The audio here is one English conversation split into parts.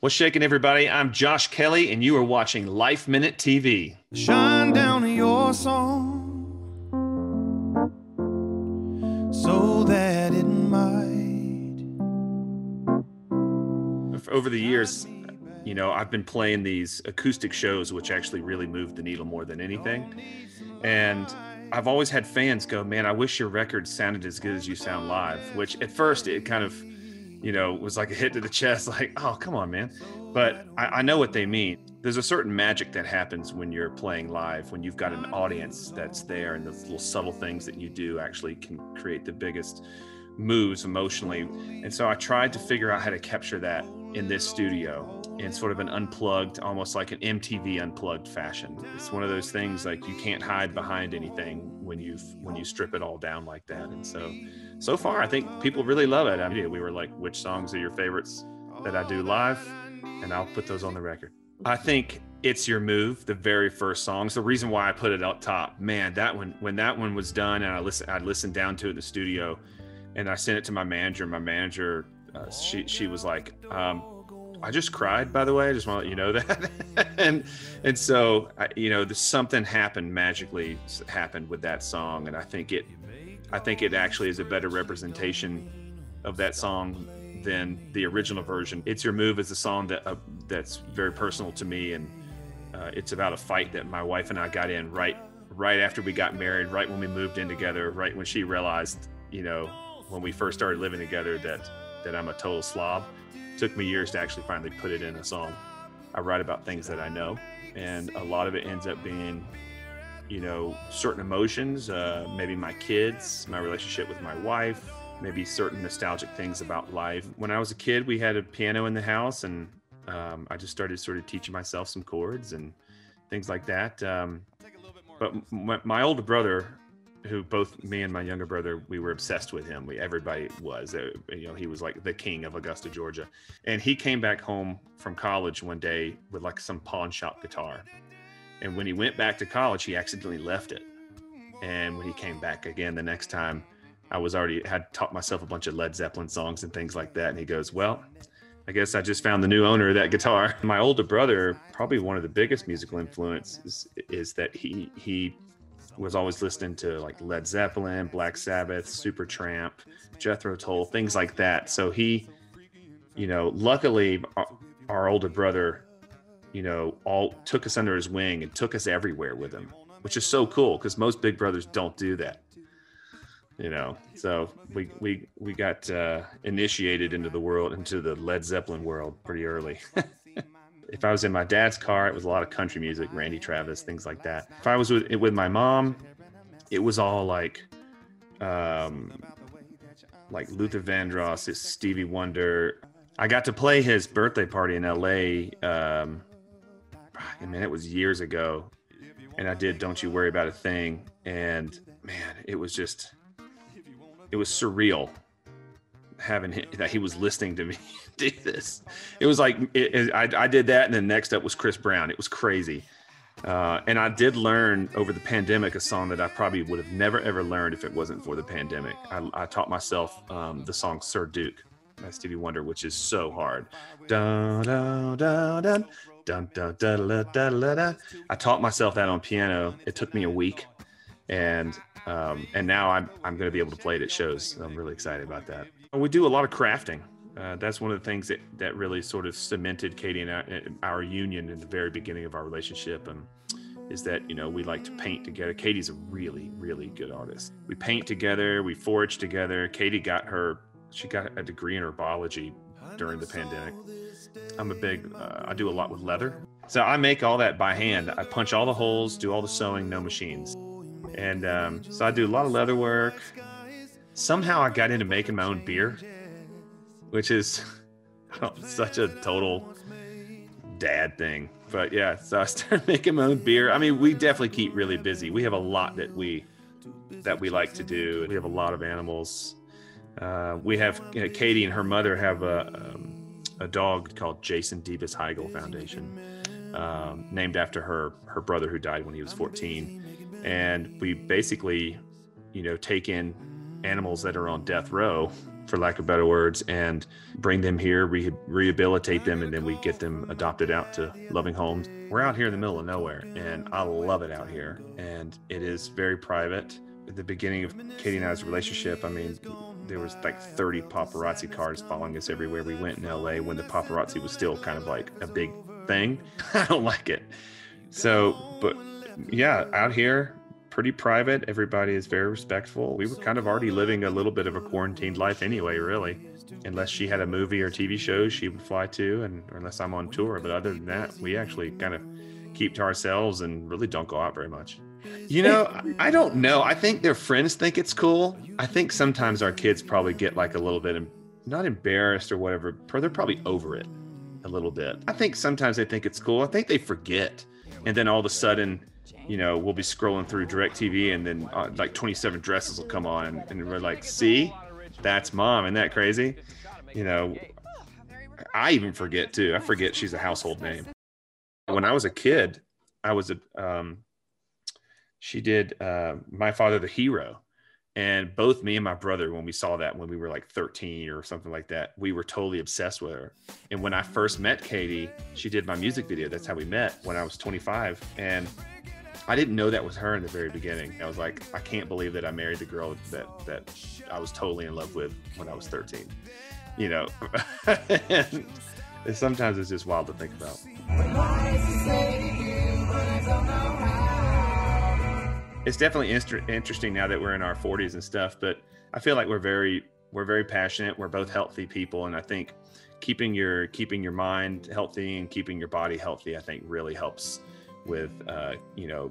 What's shaking, everybody? I'm Josh Kelly, and you are watching Life Minute TV. Shine down your song so that it might. Over the years, you know, I've been playing these acoustic shows, which actually really moved the needle more than anything. And I've always had fans go, Man, I wish your record sounded as good as you sound live, which at first it kind of, you know, it was like a hit to the chest, like, Oh, come on, man. But I, I know what they mean. There's a certain magic that happens when you're playing live, when you've got an audience that's there, and the little subtle things that you do actually can create the biggest moves emotionally. And so I tried to figure out how to capture that in this studio in sort of an unplugged, almost like an MTV unplugged fashion. It's one of those things like you can't hide behind anything when you when you strip it all down like that. And so so far I think people really love it. I mean, we were like, which songs are your favorites that I do live? And I'll put those on the record. I think it's your move the very first song it's the reason why i put it up top man that one when that one was done and i listened i listened down to it in the studio and I sent it to my manager. My manager, uh, she she was like, um, "I just cried." By the way, I just want to let you know that. and and so I, you know, there's something happened magically happened with that song, and I think it, I think it actually is a better representation of that song than the original version. It's Your Move is a song that uh, that's very personal to me, and uh, it's about a fight that my wife and I got in right right after we got married, right when we moved in together, right when she realized, you know, when we first started living together that that I'm a total slob. It took me years to actually finally put it in a song. I write about things that I know, and a lot of it ends up being, you know, certain emotions, uh, maybe my kids, my relationship with my wife, maybe certain nostalgic things about life. When I was a kid, we had a piano in the house, and um, I just started sort of teaching myself some chords and things like that. Um, but my, my older brother who both me and my younger brother we were obsessed with him. We everybody was uh, you know he was like the king of augusta georgia. And he came back home from college one day with like some pawn shop guitar. And when he went back to college he accidentally left it. And when he came back again the next time i was already had taught myself a bunch of led zeppelin songs and things like that. And he goes well I guess I just found the new owner of that guitar. My older brother, probably one of the biggest musical influences, is that he he was always listening to like Led Zeppelin, Black Sabbath, Supertramp, Jethro Tull, things like that. So he, you know, luckily our, our older brother, you know, all took us under his wing and took us everywhere with him, which is so cool because most big brothers don't do that. You know, so we we we got uh, initiated into the world, into the Led Zeppelin world pretty early. if I was in my dad's car, it was a lot of country music, Randy Travis, things like that. If I was with with my mom, it was all like, um, like Luther Vandross, Stevie Wonder. I got to play his birthday party in L.A. Um, I mean, it was years ago, and I did "Don't You Worry About a Thing," and man, it was just, it was surreal having him, that he was listening to me do this. It was like it, it, I, I, did that, and then next up was Chris Brown. It was crazy, uh, and I did learn over the pandemic a song that I probably would have never ever learned if it wasn't for the pandemic. I, I taught myself um, the song "Sir Duke" by Stevie Wonder, which is so hard. I taught myself that on piano. It took me a week, and um, and now I'm I'm going to be able to play it at shows. I'm really excited about that. We do a lot of crafting. Uh, that's one of the things that, that really sort of cemented Katie and our, our union in the very beginning of our relationship. And is that you know we like to paint together. Katie's a really really good artist. We paint together. We forage together. Katie got her she got a degree in herbology during the pandemic. I'm a big uh, I do a lot with leather. So I make all that by hand. I punch all the holes, do all the sewing, no machines. And um, so I do a lot of leather work, somehow I got into making my own beer, which is such a total dad thing. But yeah, so I started making my own beer. I mean, we definitely keep really busy. We have a lot that we that we like to do. We have a lot of animals. Uh, we have you know, Katie and her mother have a um, a dog called Jason Debus Heigl Foundation, um, named after her her brother who died when he was 14. And we basically, you know, take in animals that are on death row for lack of better words, and bring them here, re- rehabilitate them, and then we get them adopted out to loving homes. We're out here in the middle of nowhere, and I love it out here. And it is very private. At the beginning of Katie and I's relationship, I mean, there was like 30 paparazzi cars following us everywhere we went in LA when the paparazzi was still kind of like a big thing. I don't like it. So, but yeah, out here, pretty private. Everybody is very respectful. We were kind of already living a little bit of a quarantined life anyway, really. Unless she had a movie or TV show she would fly to, and unless I'm on tour. But other than that, we actually kind of keep to ourselves and really don't go out very much. You know, I don't know. I think their friends think it's cool. I think sometimes our kids probably get like a little bit, not embarrassed or whatever. They're probably over it a little bit. I think sometimes they think it's cool. I think they forget. And then all of a sudden, you know, we'll be scrolling through DirecTV and then uh, like 27 dresses will come on and we're like, see, that's mom. Isn't that crazy? You know, I even forget too. I forget she's a household name. When I was a kid, I was a, um, she did uh, My Father the Hero. And both me and my brother, when we saw that when we were like 13 or something like that, we were totally obsessed with her. And when I first met Katie, she did my music video. That's how we met when I was 25. And I didn't know that was her in the very beginning. I was like, I can't believe that I married the girl that that I was totally in love with when I was 13. You know, and sometimes it's just wild to think about. It's definitely interesting now that we're in our 40s and stuff, but I feel like we're very we're very passionate. We're both healthy people, and I think keeping your keeping your mind healthy and keeping your body healthy, I think, really helps with uh, you know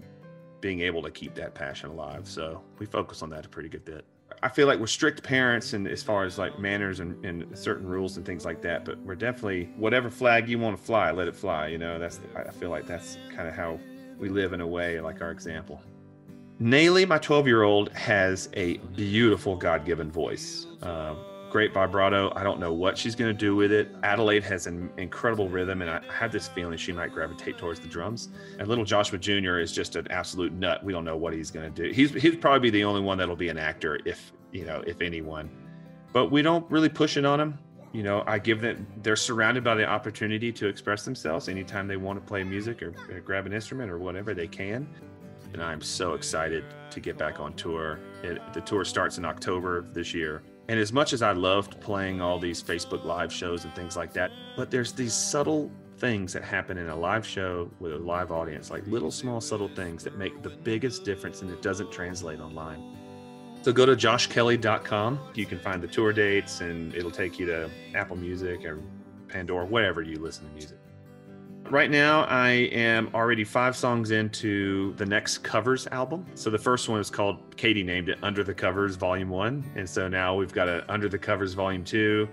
being able to keep that passion alive. So we focus on that a pretty good bit. I feel like we're strict parents and as far as like manners and, and, certain rules and things like that, but we're definitely whatever flag you want to fly, let it fly. You know, that's I feel like that's kind of how we live in a way, like our example. Naleigh, my 12 year old, has a beautiful God given voice. Uh, great vibrato. I don't know what she's going to do with it. Adelaide has an incredible rhythm, and I have this feeling she might gravitate towards the drums. And little Joshua Jr. is just an absolute nut. We don't know what he's going to do. He's he'd probably be the only one that'll be an actor, if you know, if anyone. But we don't really push it on him. You know, I give them. They're surrounded by the opportunity to express themselves anytime they want to play music or, or grab an instrument or whatever they can. And I'm so excited to get back on tour. It, the tour starts in October this year and as much as I loved playing all these Facebook live shows and things like that, but there's these subtle things that happen in a live show with a live audience, like little small subtle things that make the biggest difference and it doesn't translate online. So go to joshkelly.com. You can find the tour dates and it'll take you to Apple Music or Pandora, wherever you listen to music. Right now, I am already five songs into the next covers album. So the first one is called, Katie named it Under the Covers Volume 1. And so now we've got a Under the Covers Volume 2.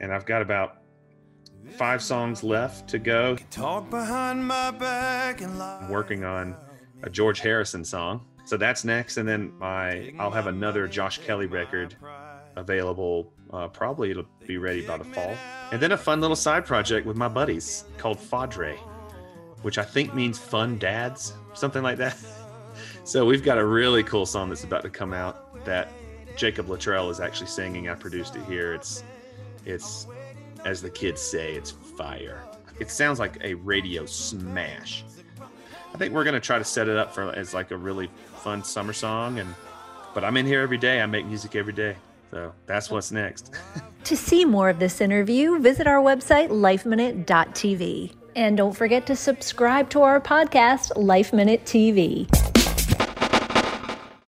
And I've got about five songs left to go. Talk behind my back and lie. I'm working on a George Harrison song. So that's next. And then my I'll have another Josh Kelly record available. Uh, probably it'll be ready by the fall. And then a fun little side project with my buddies called Fadre, which I think means fun dads, something like that. so we've got a really cool song that's about to come out that Jacob Luttrell is actually singing. I produced it here. It's it's as the kids say, it's fire. It sounds like a radio smash. I think we're gonna try to set it up for as like a really fun summer song and but I'm in here every day. I make music every day. So that's what's next. to see more of this interview, visit our website, lifeminute.tv. And don't forget to subscribe to our podcast, Life Minute TV.